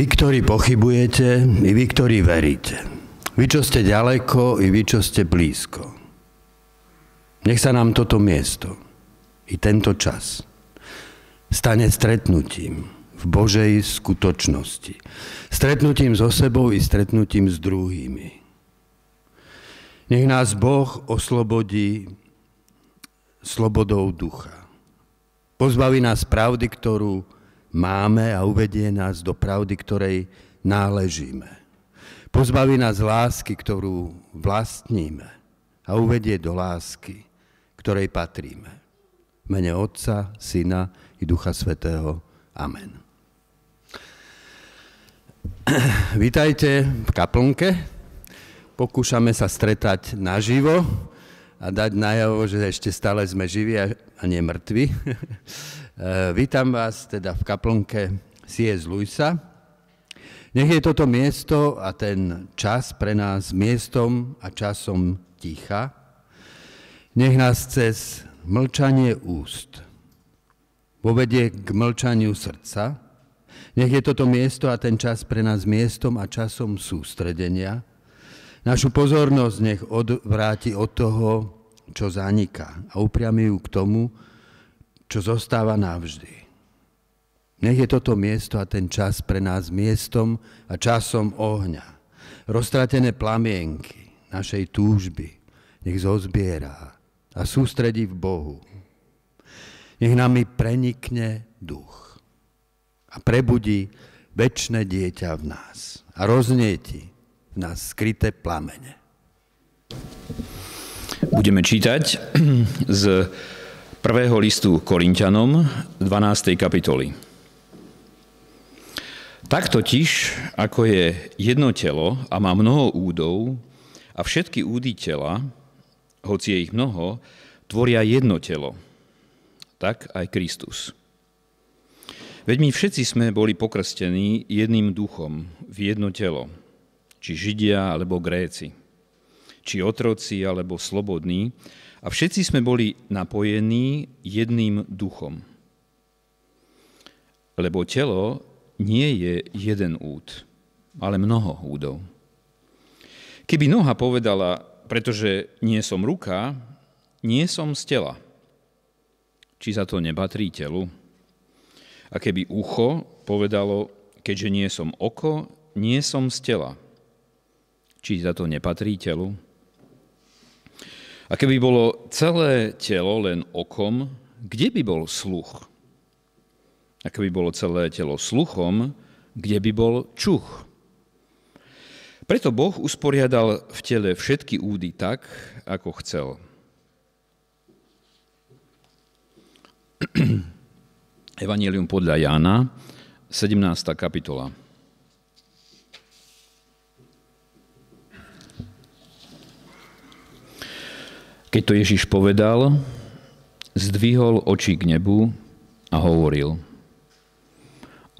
Vy, ktorí pochybujete, i vy, ktorí veríte. Vy, čo ste ďaleko, i vy, čo ste blízko. Nech sa nám toto miesto, i tento čas, stane stretnutím v Božej skutočnosti. Stretnutím so sebou i stretnutím s druhými. Nech nás Boh oslobodí slobodou ducha. Pozbaví nás pravdy, ktorú máme a uvedie nás do pravdy, ktorej náležíme. Pozbaví nás lásky, ktorú vlastníme a uvedie do lásky, ktorej patríme. V mene Otca, Syna i Ducha Svetého. Amen. Vítajte v kaplnke. Pokúšame sa stretať naživo a dať najavo, že ešte stále sme živí a nie mŕtvi. Eh, vítam vás teda v kaplnke C.S. Luisa. Nech je toto miesto a ten čas pre nás miestom a časom ticha. Nech nás cez mlčanie úst povedie k mlčaniu srdca. Nech je toto miesto a ten čas pre nás miestom a časom sústredenia. Našu pozornosť nech odvráti od toho, čo zaniká a upriami ju k tomu, čo zostáva navždy. Nech je toto miesto a ten čas pre nás miestom a časom ohňa. Roztratené plamienky našej túžby nech zozbiera a sústredí v Bohu. Nech nami prenikne duch a prebudí väčšie dieťa v nás a roznieti v nás skryté plamene. Budeme čítať z prvého listu Korintianom 12. kapitoly. Tak totiž, ako je jedno telo a má mnoho údov a všetky údy tela, hoci je ich mnoho, tvoria jedno telo, tak aj Kristus. Veď my všetci sme boli pokrstení jedným duchom v jedno telo, či Židia alebo Gréci, či otroci alebo slobodní, a všetci sme boli napojení jedným duchom. Lebo telo nie je jeden úd, ale mnoho údov. Keby noha povedala, pretože nie som ruka, nie som z tela, či za to nepatrí telu? A keby ucho povedalo, keďže nie som oko, nie som z tela, či za to nepatrí telu? A keby bolo celé telo len okom, kde by bol sluch? A keby bolo celé telo sluchom, kde by bol čuch? Preto Boh usporiadal v tele všetky údy tak, ako chcel. Evangelium podľa Jána, 17. kapitola. Keď to Ježiš povedal, zdvihol oči k nebu a hovoril,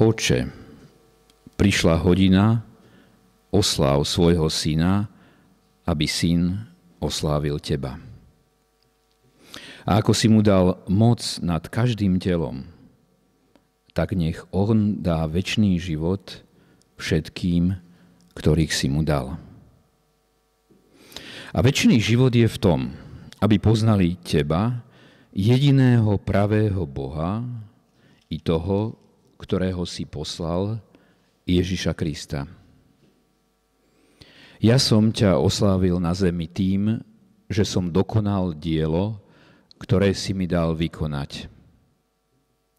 Oče, prišla hodina, osláv svojho syna, aby syn oslávil teba. A ako si mu dal moc nad každým telom, tak nech on dá väčší život všetkým, ktorých si mu dal. A väčší život je v tom, aby poznali teba, jediného pravého Boha i toho, ktorého si poslal, Ježiša Krista. Ja som ťa oslávil na zemi tým, že som dokonal dielo, ktoré si mi dal vykonať.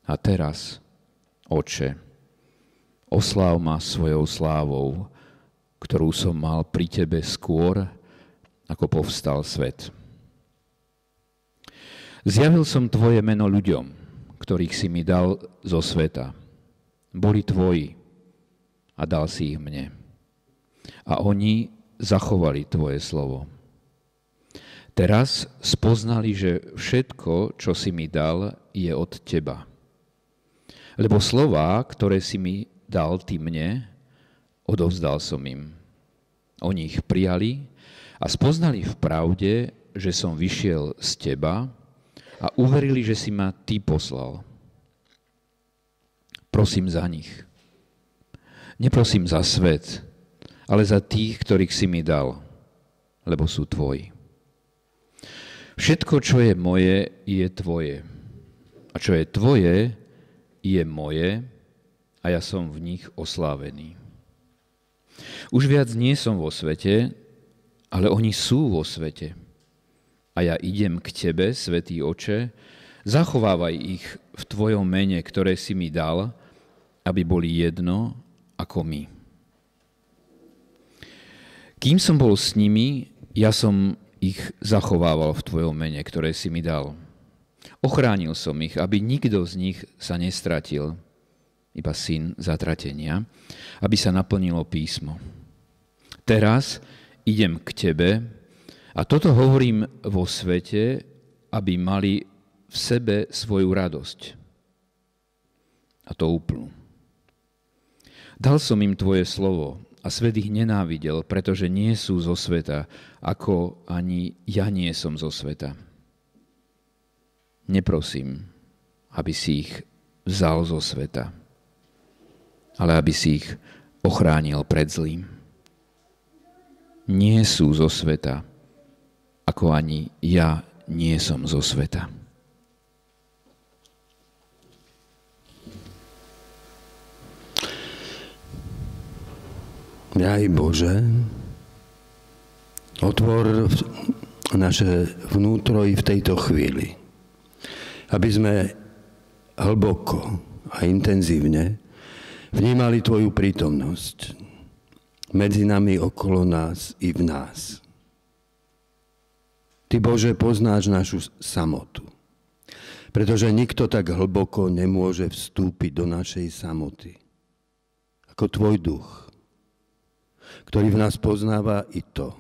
A teraz, Oče, osláv ma svojou slávou, ktorú som mal pri Tebe skôr, ako povstal svet. Zjavil som Tvoje meno ľuďom, ktorých si mi dal zo sveta. Boli Tvoji a dal si ich mne. A oni zachovali Tvoje slovo. Teraz spoznali, že všetko, čo si mi dal, je od Teba. Lebo slova, ktoré si mi dal Ty mne, odovzdal som im. Oni ich prijali a spoznali v pravde, že som vyšiel z Teba, a uverili, že si ma Ty poslal. Prosím za nich. Neprosím za svet, ale za tých, ktorých si mi dal, lebo sú Tvoji. Všetko, čo je moje, je Tvoje. A čo je Tvoje, je moje a ja som v nich oslávený. Už viac nie som vo svete, ale oni sú vo svete a ja idem k Tebe, Svetý Oče, zachovávaj ich v Tvojom mene, ktoré si mi dal, aby boli jedno ako my. Kým som bol s nimi, ja som ich zachovával v Tvojom mene, ktoré si mi dal. Ochránil som ich, aby nikto z nich sa nestratil, iba syn zatratenia, aby sa naplnilo písmo. Teraz idem k Tebe, a toto hovorím vo svete, aby mali v sebe svoju radosť. A to úplnú. Dal som im tvoje slovo a svet ich nenávidel, pretože nie sú zo sveta, ako ani ja nie som zo sveta. Neprosím, aby si ich vzal zo sveta, ale aby si ich ochránil pred zlým. Nie sú zo sveta, ako ani ja nie som zo sveta. Drahý Bože, otvor naše vnútro i v tejto chvíli, aby sme hlboko a intenzívne vnímali Tvoju prítomnosť medzi nami, okolo nás i v nás. Ty Bože poznáš našu samotu. Pretože nikto tak hlboko nemôže vstúpiť do našej samoty. Ako Tvoj duch, ktorý v nás poznáva i to,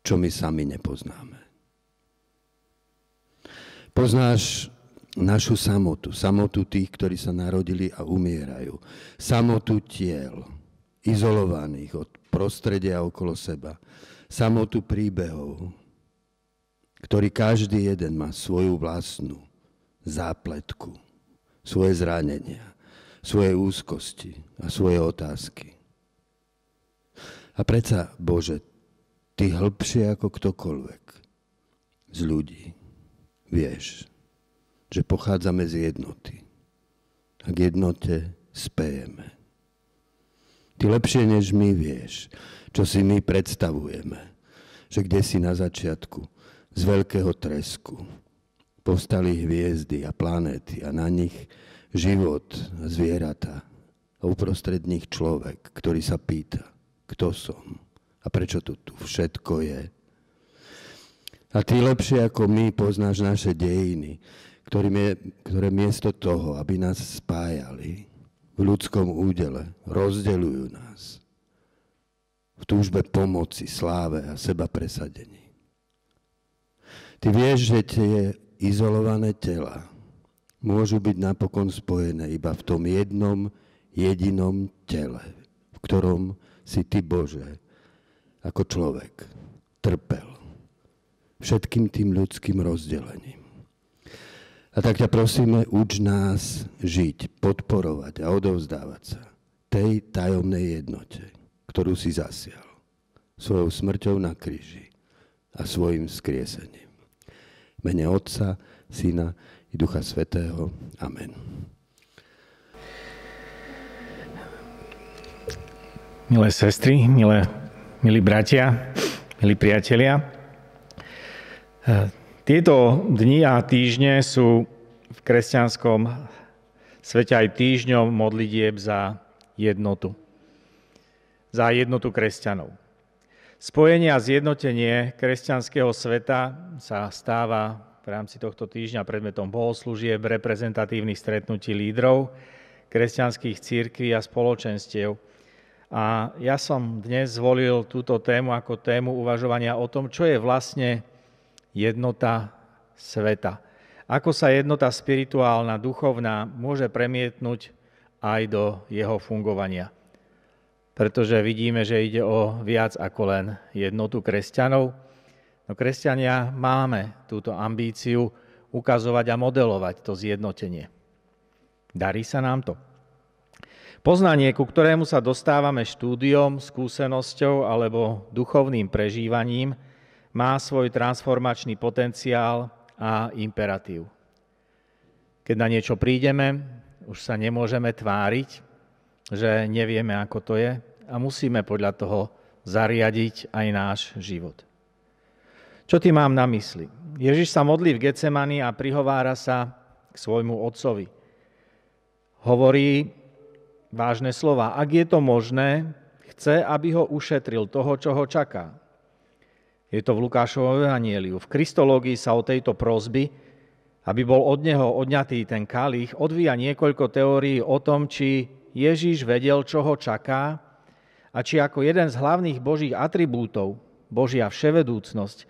čo my sami nepoznáme. Poznáš našu samotu, samotu tých, ktorí sa narodili a umierajú, samotu tiel, izolovaných od prostredia okolo seba, samotu príbehov, ktorý každý jeden má svoju vlastnú zápletku, svoje zranenia, svoje úzkosti a svoje otázky. A predsa, Bože, Ty hĺbšie ako ktokoľvek z ľudí vieš, že pochádzame z jednoty. A k jednote spejeme. Ty lepšie než my vieš, čo si my predstavujeme, že kde si na začiatku z veľkého tresku. Povstali hviezdy a planéty a na nich život a zvieratá. A uprostred nich človek, ktorý sa pýta, kto som a prečo tu, tu všetko je. A ty lepšie ako my poznáš naše dejiny, je, ktoré miesto toho, aby nás spájali v ľudskom údele, rozdeľujú nás v túžbe pomoci, sláve a seba presadení. Ty vieš, že tie izolované tela môžu byť napokon spojené iba v tom jednom, jedinom tele, v ktorom si Ty, Bože, ako človek trpel všetkým tým ľudským rozdelením. A tak ťa prosíme, uč nás žiť, podporovať a odovzdávať sa tej tajomnej jednote, ktorú si zasial svojou smrťou na kríži a svojim skriesením mene Otca, Syna i Ducha Svetého. Amen. Milé sestry, milé, milí bratia, milí priatelia, e, tieto dni a týždne sú v kresťanskom svete aj týždňom modlitieb za jednotu. Za jednotu kresťanov. Spojenie a zjednotenie kresťanského sveta sa stáva v rámci tohto týždňa predmetom bohoslúžieb, reprezentatívnych stretnutí lídrov kresťanských církví a spoločenstiev. A ja som dnes zvolil túto tému ako tému uvažovania o tom, čo je vlastne jednota sveta. Ako sa jednota spirituálna, duchovná môže premietnúť aj do jeho fungovania pretože vidíme, že ide o viac ako len jednotu kresťanov. No kresťania máme túto ambíciu ukazovať a modelovať to zjednotenie. Darí sa nám to. Poznanie, ku ktorému sa dostávame štúdiom, skúsenosťou alebo duchovným prežívaním, má svoj transformačný potenciál a imperatív. Keď na niečo prídeme, už sa nemôžeme tváriť, že nevieme, ako to je a musíme podľa toho zariadiť aj náš život. Čo ty mám na mysli? Ježiš sa modlí v Getsemani a prihovára sa k svojmu otcovi. Hovorí vážne slova. Ak je to možné, chce, aby ho ušetril toho, čo ho čaká. Je to v Lukášovom evanieliu. V Kristológii sa o tejto prozby, aby bol od neho odňatý ten kalich, odvíja niekoľko teórií o tom, či Ježiš vedel, čo ho čaká a či ako jeden z hlavných božích atribútov, Božia vševedúcnosť,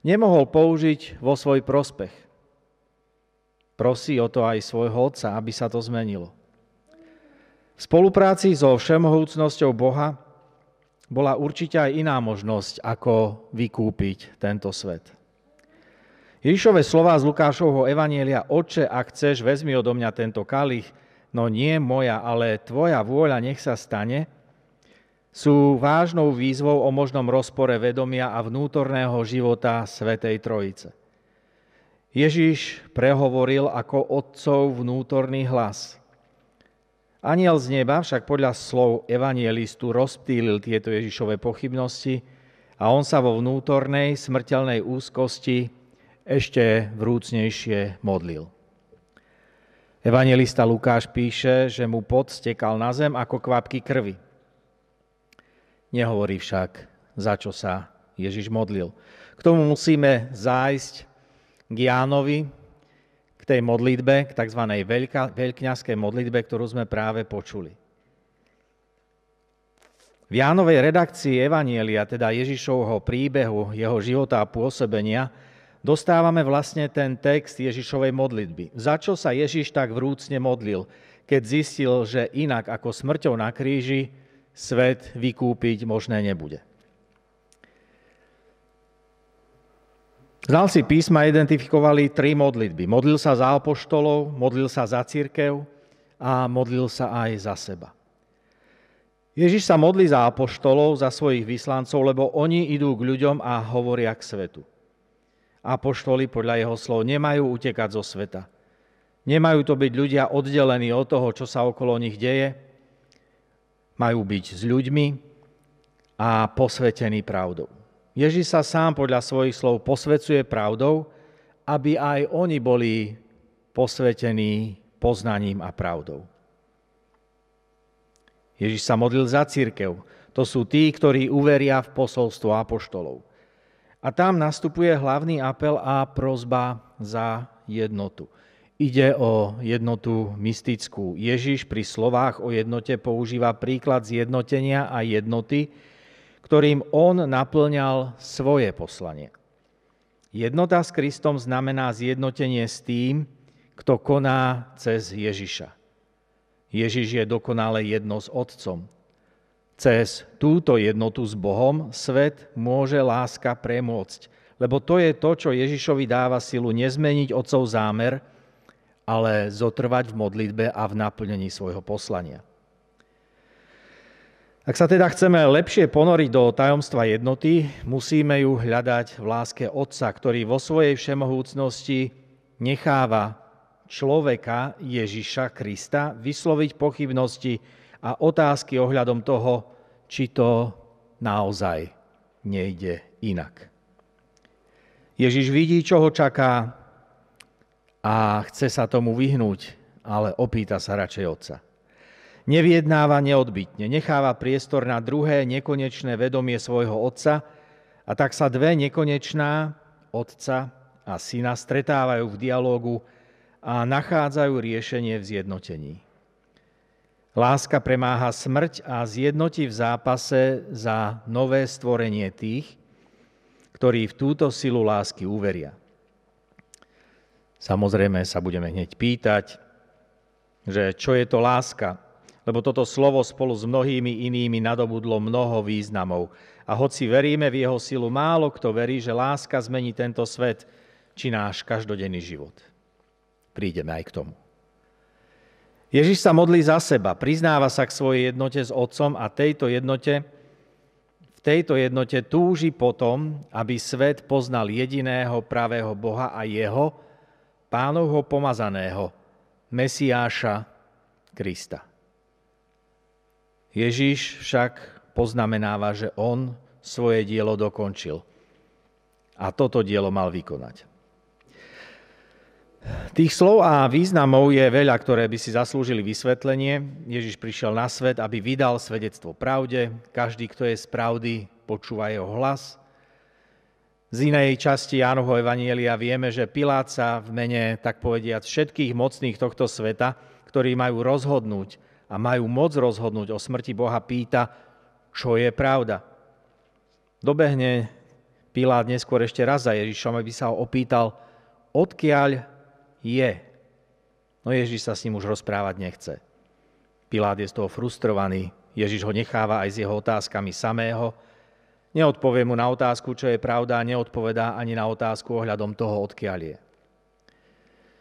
nemohol použiť vo svoj prospech. Prosí o to aj svojho otca, aby sa to zmenilo. V spolupráci so všemohúcnosťou Boha bola určite aj iná možnosť, ako vykúpiť tento svet. Ježišové slova z Lukášovho Evanielia Oče, ak chceš, vezmi odo mňa tento kalich, no nie moja, ale tvoja vôľa nech sa stane, sú vážnou výzvou o možnom rozpore vedomia a vnútorného života Svetej Trojice. Ježiš prehovoril ako otcov vnútorný hlas. Aniel z neba však podľa slov evanielistu rozptýlil tieto Ježišové pochybnosti a on sa vo vnútornej smrteľnej úzkosti ešte vrúcnejšie modlil. Evangelista Lukáš píše, že mu pod stekal na zem ako kvapky krvi. Nehovorí však, za čo sa Ježiš modlil. K tomu musíme zájsť k Jánovi, k tej modlitbe, k tzv. veľkňaskej modlitbe, ktorú sme práve počuli. V Jánovej redakcii Evanielia, teda Ježišovho príbehu, jeho života a pôsobenia, dostávame vlastne ten text Ježišovej modlitby. Za čo sa Ježiš tak vrúcne modlil, keď zistil, že inak ako smrťou na kríži svet vykúpiť možné nebude. Znalci písma identifikovali tri modlitby. Modlil sa za apoštolov, modlil sa za církev a modlil sa aj za seba. Ježiš sa modlí za apoštolov, za svojich vyslancov, lebo oni idú k ľuďom a hovoria k svetu. Apoštoli podľa jeho slov nemajú utekať zo sveta. Nemajú to byť ľudia oddelení od toho, čo sa okolo nich deje, majú byť s ľuďmi a posvetení pravdou. Ježiš sa sám podľa svojich slov posvecuje pravdou, aby aj oni boli posvetení poznaním a pravdou. Ježiš sa modlil za církev. To sú tí, ktorí uveria v posolstvo apoštolov. A tam nastupuje hlavný apel a prozba za jednotu. Ide o jednotu mystickú. Ježiš pri slovách o jednote používa príklad zjednotenia a jednoty, ktorým on naplňal svoje poslanie. Jednota s Kristom znamená zjednotenie s tým, kto koná cez Ježiša. Ježiš je dokonale jedno s Otcom. Cez túto jednotu s Bohom svet môže láska premôcť, lebo to je to, čo Ježišovi dáva silu nezmeniť Otcov zámer, ale zotrvať v modlitbe a v naplnení svojho poslania. Ak sa teda chceme lepšie ponoriť do tajomstva jednoty, musíme ju hľadať v láske Otca, ktorý vo svojej všemohúcnosti necháva človeka Ježiša Krista vysloviť pochybnosti a otázky ohľadom toho, či to naozaj nejde inak. Ježiš vidí, čo ho čaká, a chce sa tomu vyhnúť, ale opýta sa radšej otca. Neviednáva neodbytne, necháva priestor na druhé nekonečné vedomie svojho otca a tak sa dve nekonečná, otca a syna, stretávajú v dialogu a nachádzajú riešenie v zjednotení. Láska premáha smrť a zjednotí v zápase za nové stvorenie tých, ktorí v túto silu lásky uveria. Samozrejme sa budeme hneď pýtať, že čo je to láska, lebo toto slovo spolu s mnohými inými nadobudlo mnoho významov. A hoci veríme v jeho silu, málo kto verí, že láska zmení tento svet, či náš každodenný život. Prídeme aj k tomu. Ježiš sa modlí za seba, priznáva sa k svojej jednote s Otcom a tejto jednote, v tejto jednote túži potom, aby svet poznal jediného pravého Boha a jeho, pánovho pomazaného, Mesiáša Krista. Ježiš však poznamenáva, že on svoje dielo dokončil. A toto dielo mal vykonať. Tých slov a významov je veľa, ktoré by si zaslúžili vysvetlenie. Ježiš prišiel na svet, aby vydal svedectvo pravde. Každý, kto je z pravdy, počúva jeho hlas. Z inej časti Jánovho Evanielia vieme, že Pilát sa v mene, tak povediať, všetkých mocných tohto sveta, ktorí majú rozhodnúť a majú moc rozhodnúť o smrti Boha, pýta, čo je pravda. Dobehne Pilát neskôr ešte raz za Ježišom, aby sa ho opýtal, odkiaľ je. No Ježiš sa s ním už rozprávať nechce. Pilát je z toho frustrovaný, Ježiš ho necháva aj s jeho otázkami samého, neodpovie mu na otázku, čo je pravda, a neodpovedá ani na otázku ohľadom toho, odkiaľ je.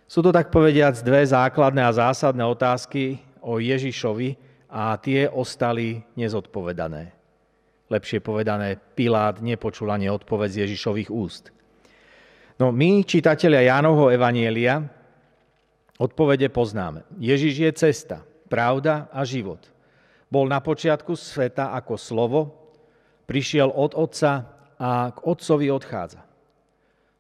Sú to tak povediac dve základné a zásadné otázky o Ježišovi a tie ostali nezodpovedané. Lepšie povedané, Pilát nepočul ani z Ježišových úst. No my, čitatelia Jánovho Evanielia, odpovede poznáme. Ježiš je cesta, pravda a život. Bol na počiatku sveta ako slovo, prišiel od Otca a k Otcovi odchádza.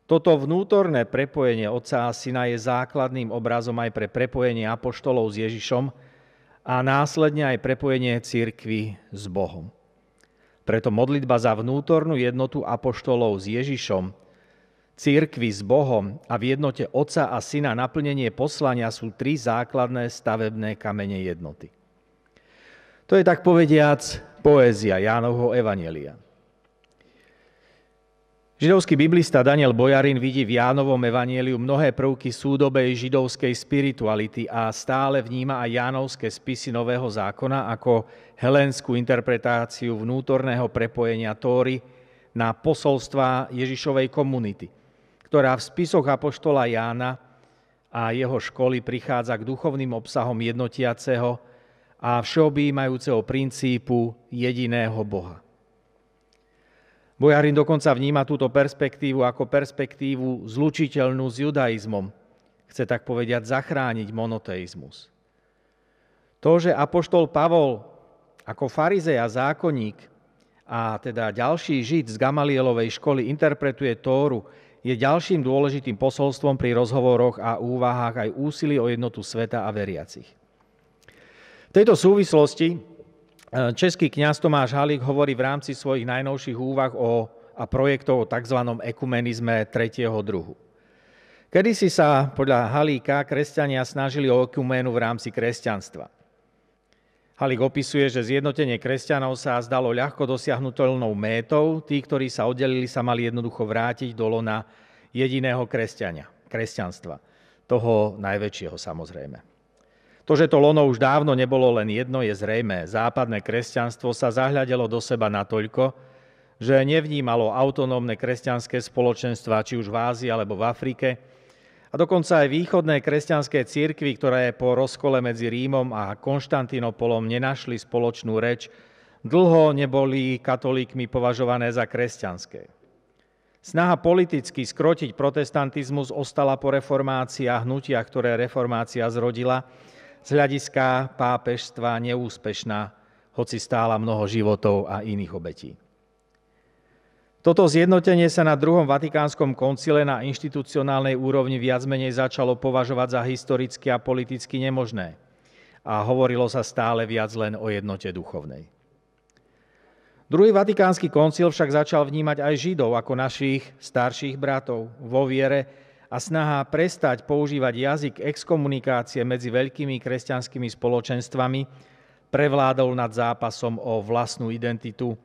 Toto vnútorné prepojenie Otca a Syna je základným obrazom aj pre prepojenie apoštolov s Ježišom a následne aj prepojenie církvy s Bohom. Preto modlitba za vnútornú jednotu apoštolov s Ježišom církvi s Bohom a v jednote Otca a Syna naplnenie poslania sú tri základné stavebné kamene jednoty. To je tak povediac poézia Jánovho Evanelia. Židovský biblista Daniel Bojarin vidí v Jánovom evanieliu mnohé prvky súdobej židovskej spirituality a stále vníma aj jánovské spisy Nového zákona ako helenskú interpretáciu vnútorného prepojenia Tóry na posolstva Ježišovej komunity ktorá v spisoch Apoštola Jána a jeho školy prichádza k duchovným obsahom jednotiaceho a všeobjímajúceho princípu jediného Boha. Bojarin dokonca vníma túto perspektívu ako perspektívu zlučiteľnú s judaizmom. Chce tak povediať zachrániť monoteizmus. To, že apoštol Pavol ako farizej a zákonník a teda ďalší žid z Gamalielovej školy interpretuje Tóru je ďalším dôležitým posolstvom pri rozhovoroch a úvahách aj úsilí o jednotu sveta a veriacich. Tejto súvislosti e, český kňaz Tomáš Halík hovorí v rámci svojich najnovších úvah o, a projektov o tzv. ekumenizme tretieho druhu. Kedy si sa podľa Halíka kresťania snažili o ekuménu v rámci kresťanstva. Halík opisuje, že zjednotenie kresťanov sa zdalo ľahko dosiahnutelnou métou. Tí, ktorí sa oddelili, sa mali jednoducho vrátiť do lona jediného kresťania, kresťanstva. Toho najväčšieho samozrejme. To, že to lono už dávno nebolo len jedno, je zrejme. Západné kresťanstvo sa zahľadelo do seba natoľko, že nevnímalo autonómne kresťanské spoločenstva, či už v Ázii alebo v Afrike, a dokonca aj východné kresťanské církvy, ktoré po rozkole medzi Rímom a Konštantinopolom nenašli spoločnú reč, dlho neboli katolíkmi považované za kresťanské. Snaha politicky skrotiť protestantizmus ostala po reformácii a hnutiach, ktoré reformácia zrodila, z hľadiska pápežstva neúspešná, hoci stála mnoho životov a iných obetí. Toto zjednotenie sa na druhom Vatikánskom koncile na inštitucionálnej úrovni viac menej začalo považovať za historicky a politicky nemožné a hovorilo sa stále viac len o jednote duchovnej. Druhý Vatikánsky koncil však začal vnímať aj Židov ako našich starších bratov vo viere a snaha prestať používať jazyk exkomunikácie medzi veľkými kresťanskými spoločenstvami prevládol nad zápasom o vlastnú identitu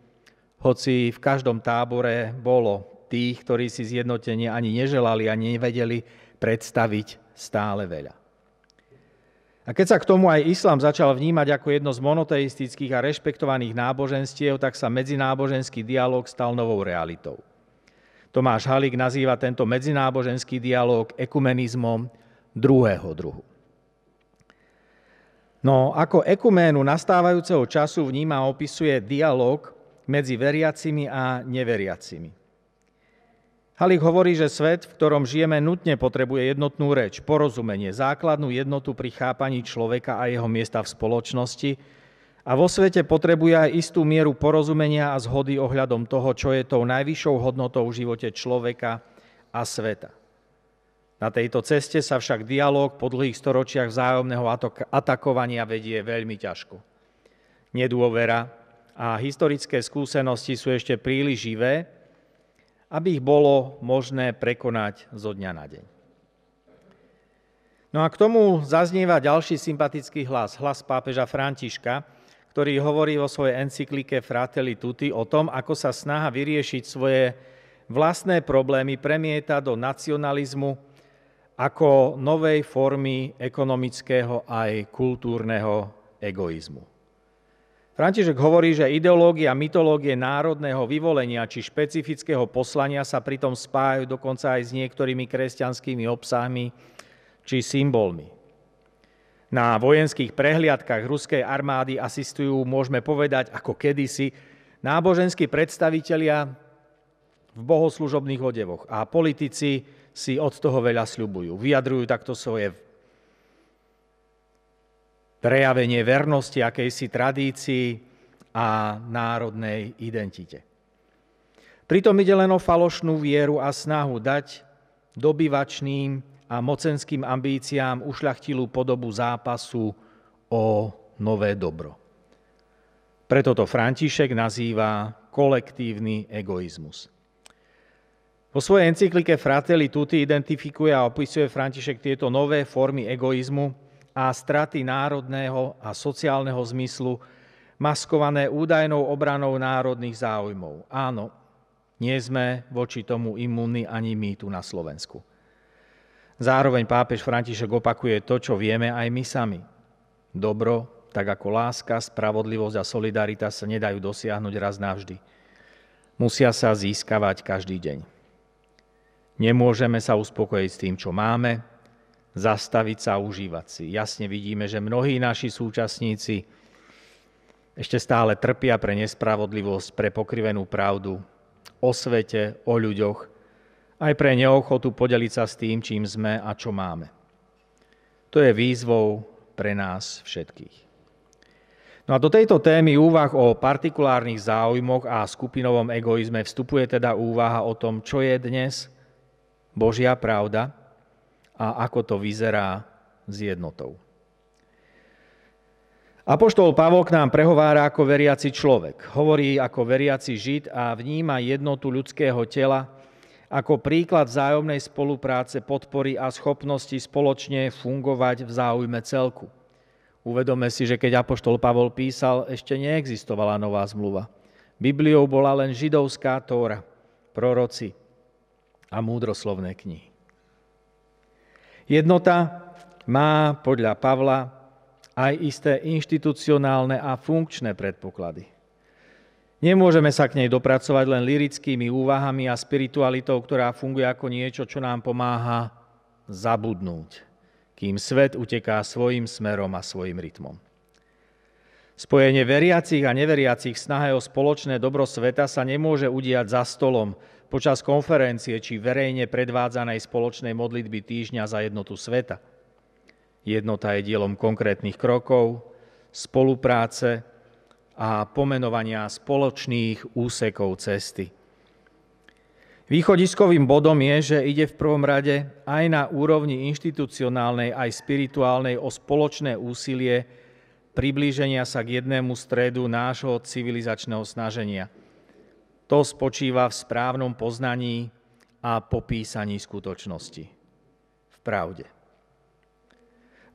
hoci v každom tábore bolo tých, ktorí si zjednotenie ani neželali, ani nevedeli predstaviť stále veľa. A keď sa k tomu aj islám začal vnímať ako jedno z monoteistických a rešpektovaných náboženstiev, tak sa medzináboženský dialog stal novou realitou. Tomáš Halík nazýva tento medzináboženský dialog ekumenizmom druhého druhu. No ako ekuménu nastávajúceho času vníma a opisuje dialog medzi veriacimi a neveriacimi. Halík hovorí, že svet, v ktorom žijeme, nutne potrebuje jednotnú reč, porozumenie, základnú jednotu pri chápaní človeka a jeho miesta v spoločnosti a vo svete potrebuje aj istú mieru porozumenia a zhody ohľadom toho, čo je tou najvyššou hodnotou v živote človeka a sveta. Na tejto ceste sa však dialog po dlhých storočiach vzájomného atakovania vedie veľmi ťažko. Nedôvera a historické skúsenosti sú ešte príliš živé, aby ich bolo možné prekonať zo dňa na deň. No a k tomu zaznieva ďalší sympatický hlas, hlas pápeža Františka, ktorý hovorí vo svojej encyklike Fratelli Tutti o tom, ako sa snaha vyriešiť svoje vlastné problémy premieta do nacionalizmu, ako novej formy ekonomického aj kultúrneho egoizmu. František hovorí, že ideológia mytológie národného vyvolenia či špecifického poslania sa pritom spájajú dokonca aj s niektorými kresťanskými obsahmi či symbolmi. Na vojenských prehliadkách ruskej armády asistujú, môžeme povedať, ako kedysi, náboženskí predstavitelia v bohoslužobných odevoch a politici si od toho veľa sľubujú. Vyjadrujú takto svoje prejavenie vernosti akejsi tradícii a národnej identite. Pritom ide len o falošnú vieru a snahu dať dobyvačným a mocenským ambíciám ušľachtilú podobu zápasu o nové dobro. Preto to František nazýva kolektívny egoizmus. Vo svojej encyklike Fratelli Tutti identifikuje a opisuje František tieto nové formy egoizmu a straty národného a sociálneho zmyslu, maskované údajnou obranou národných záujmov. Áno, nie sme voči tomu imúnni ani my tu na Slovensku. Zároveň pápež František opakuje to, čo vieme aj my sami. Dobro, tak ako láska, spravodlivosť a solidarita sa nedajú dosiahnuť raz navždy. Musia sa získavať každý deň. Nemôžeme sa uspokojiť s tým, čo máme, zastaviť sa a užívať si. Jasne vidíme, že mnohí naši súčasníci ešte stále trpia pre nespravodlivosť, pre pokrivenú pravdu o svete, o ľuďoch, aj pre neochotu podeliť sa s tým, čím sme a čo máme. To je výzvou pre nás všetkých. No a do tejto témy úvah o partikulárnych záujmoch a skupinovom egoizme vstupuje teda úvaha o tom, čo je dnes Božia pravda a ako to vyzerá s jednotou. Apoštol Pavol k nám prehovára ako veriaci človek. Hovorí ako veriaci žid a vníma jednotu ľudského tela ako príklad vzájomnej spolupráce, podpory a schopnosti spoločne fungovať v záujme celku. Uvedome si, že keď Apoštol Pavol písal, ešte neexistovala nová zmluva. Bibliou bola len židovská tóra, proroci, a múdroslovné knihy. Jednota má podľa Pavla aj isté inštitucionálne a funkčné predpoklady. Nemôžeme sa k nej dopracovať len lirickými úvahami a spiritualitou, ktorá funguje ako niečo, čo nám pomáha zabudnúť, kým svet uteká svojim smerom a svojim rytmom. Spojenie veriacich a neveriacich snahe o spoločné dobro sveta sa nemôže udiať za stolom, počas konferencie či verejne predvádzanej spoločnej modlitby týždňa za jednotu sveta. Jednota je dielom konkrétnych krokov, spolupráce a pomenovania spoločných úsekov cesty. Východiskovým bodom je, že ide v prvom rade aj na úrovni inštitucionálnej aj spirituálnej o spoločné úsilie priblíženia sa k jednému stredu nášho civilizačného snaženia – to spočíva v správnom poznaní a popísaní skutočnosti. V pravde.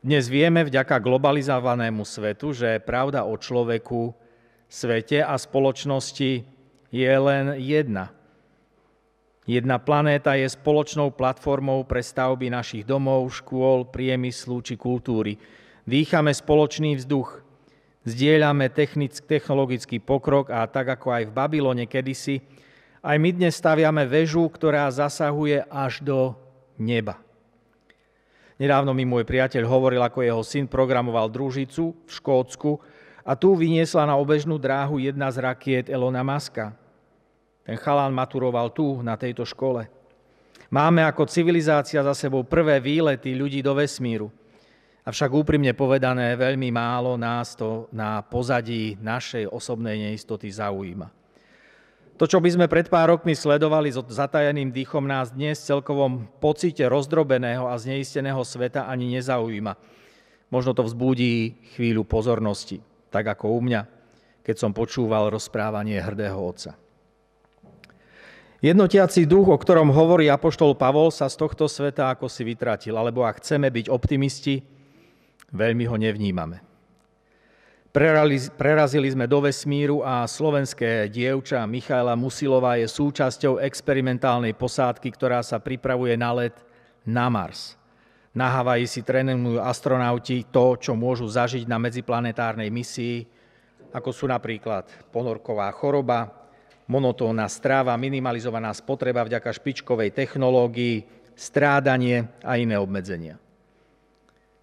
Dnes vieme vďaka globalizovanému svetu, že pravda o človeku, svete a spoločnosti je len jedna. Jedna planéta je spoločnou platformou pre stavby našich domov, škôl, priemyslu či kultúry. Dýchame spoločný vzduch – Zdieľame technologický pokrok a tak ako aj v Babylone kedysi, Aj my dnes staviame väžu, ktorá zasahuje až do neba. Nedávno mi môj priateľ hovoril, ako jeho syn programoval družicu v Škótsku a tu vyniesla na obežnú dráhu jedna z rakiet Elona Maska. Ten chalán maturoval tu, na tejto škole. Máme ako civilizácia za sebou prvé výlety ľudí do vesmíru. Avšak úprimne povedané, veľmi málo nás to na pozadí našej osobnej neistoty zaujíma. To, čo by sme pred pár rokmi sledovali s zatajeným dýchom, nás dnes v celkovom pocite rozdrobeného a zneisteného sveta ani nezaujíma. Možno to vzbudí chvíľu pozornosti, tak ako u mňa, keď som počúval rozprávanie hrdého otca. Jednotiaci duch, o ktorom hovorí apoštol Pavol, sa z tohto sveta ako si vytratil, alebo ak chceme byť optimisti, veľmi ho nevnímame. Prerazili sme do vesmíru a slovenské dievča Michaela Musilová je súčasťou experimentálnej posádky, ktorá sa pripravuje na let na Mars. Na Havaji si trénujú astronauti to, čo môžu zažiť na medziplanetárnej misii, ako sú napríklad ponorková choroba, monotónna stráva, minimalizovaná spotreba vďaka špičkovej technológii, strádanie a iné obmedzenia.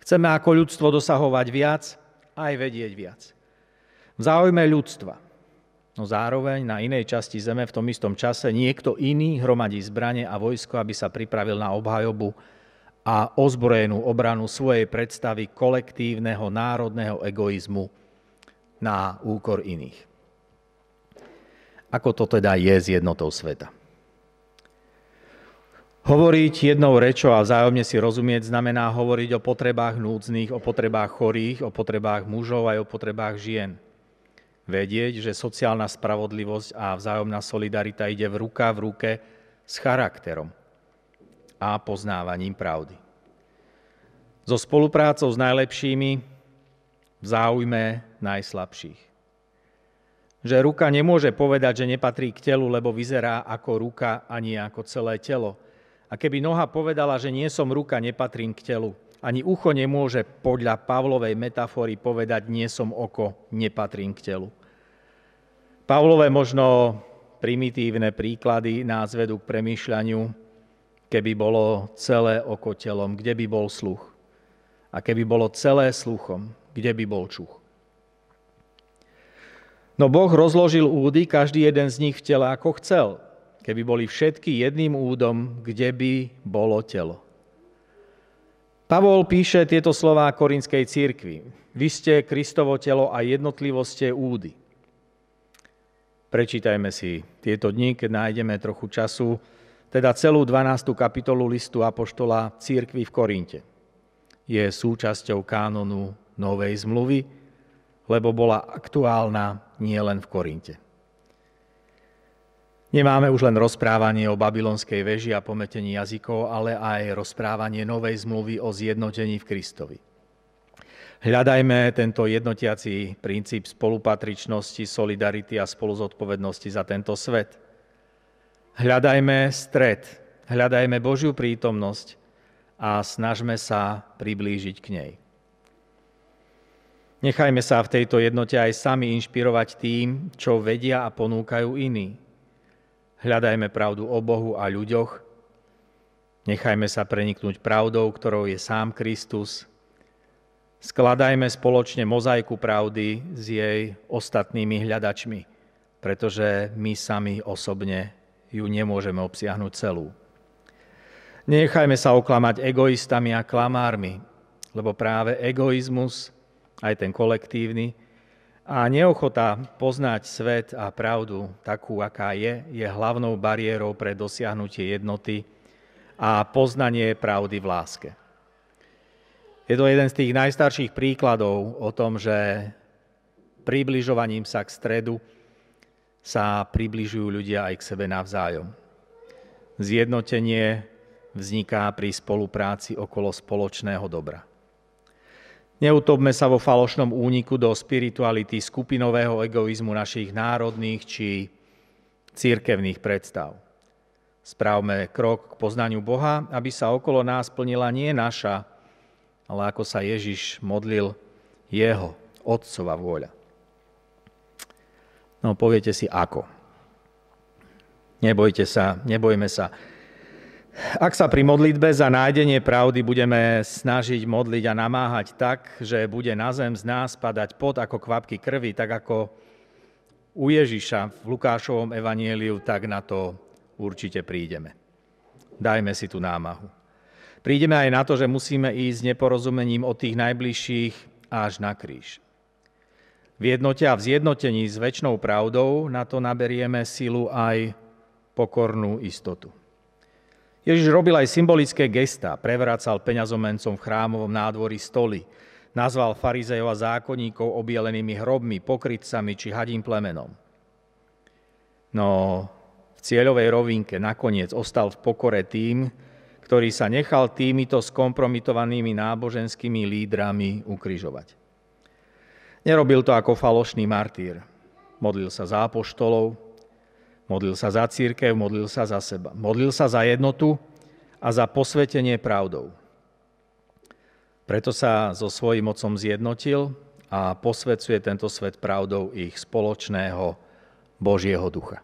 Chceme ako ľudstvo dosahovať viac, aj vedieť viac. V záujme ľudstva. No zároveň na inej časti Zeme v tom istom čase niekto iný hromadí zbranie a vojsko, aby sa pripravil na obhajobu a ozbrojenú obranu svojej predstavy kolektívneho národného egoizmu na úkor iných. Ako to teda je s jednotou sveta? Hovoriť jednou rečou a vzájomne si rozumieť znamená hovoriť o potrebách núdznych, o potrebách chorých, o potrebách mužov aj o potrebách žien. Vedieť, že sociálna spravodlivosť a vzájomná solidarita ide v ruka v ruke s charakterom a poznávaním pravdy. So spoluprácou s najlepšími v záujme najslabších. Že ruka nemôže povedať, že nepatrí k telu, lebo vyzerá ako ruka ani ako celé telo – a keby noha povedala, že nie som ruka, nepatrím k telu, ani ucho nemôže podľa Pavlovej metafory povedať, nie som oko, nepatrím k telu. Pavlové možno primitívne príklady nás vedú k premýšľaniu, keby bolo celé oko telom, kde by bol sluch. A keby bolo celé sluchom, kde by bol čuch. No Boh rozložil údy, každý jeden z nich v tele ako chcel keby boli všetky jedným údom, kde by bolo telo. Pavol píše tieto slová korinskej církvi. Vy ste Kristovo telo a jednotlivo údy. Prečítajme si tieto dni, keď nájdeme trochu času, teda celú 12. kapitolu listu Apoštola církvy v Korinte. Je súčasťou kánonu Novej zmluvy, lebo bola aktuálna nielen v Korinte. Nemáme už len rozprávanie o babylonskej veži a pometení jazykov, ale aj rozprávanie novej zmluvy o zjednotení v Kristovi. Hľadajme tento jednotiaci princíp spolupatričnosti, solidarity a spoluzodpovednosti za tento svet. Hľadajme stred, hľadajme Božiu prítomnosť a snažme sa priblížiť k nej. Nechajme sa v tejto jednote aj sami inšpirovať tým, čo vedia a ponúkajú iní Hľadajme pravdu o Bohu a ľuďoch. Nechajme sa preniknúť pravdou, ktorou je sám Kristus. Skladajme spoločne mozaiku pravdy s jej ostatnými hľadačmi, pretože my sami osobne ju nemôžeme obsiahnuť celú. Nechajme sa oklamať egoistami a klamármi, lebo práve egoizmus, aj ten kolektívny, a neochota poznať svet a pravdu takú, aká je, je hlavnou bariérou pre dosiahnutie jednoty a poznanie pravdy v láske. Je to jeden z tých najstarších príkladov o tom, že približovaním sa k stredu sa približujú ľudia aj k sebe navzájom. Zjednotenie vzniká pri spolupráci okolo spoločného dobra. Neutopme sa vo falošnom úniku do spirituality skupinového egoizmu našich národných či církevných predstav. Správme krok k poznaniu Boha, aby sa okolo nás plnila nie naša, ale ako sa Ježiš modlil, jeho, Otcova vôľa. No poviete si ako. Nebojte sa, nebojme sa. Ak sa pri modlitbe za nájdenie pravdy budeme snažiť modliť a namáhať tak, že bude na zem z nás padať pod ako kvapky krvi, tak ako u Ježiša v Lukášovom evanieliu, tak na to určite prídeme. Dajme si tú námahu. Prídeme aj na to, že musíme ísť neporozumením od tých najbližších až na kríž. V jednote a v zjednotení s väčšnou pravdou na to naberieme silu aj pokornú istotu. Ježiš robil aj symbolické gesta, prevracal peňazomencom v chrámovom nádvorí stoly, nazval farizejov a zákonníkov obielenými hrobmi, pokrytcami či hadím plemenom. No v cieľovej rovinke nakoniec ostal v pokore tým, ktorý sa nechal týmito skompromitovanými náboženskými lídrami ukrižovať. Nerobil to ako falošný martýr. Modlil sa za apoštolov, Modlil sa za církev, modlil sa za seba. Modlil sa za jednotu a za posvetenie pravdou. Preto sa so svojím mocom zjednotil a posvedcuje tento svet pravdou ich spoločného Božieho ducha.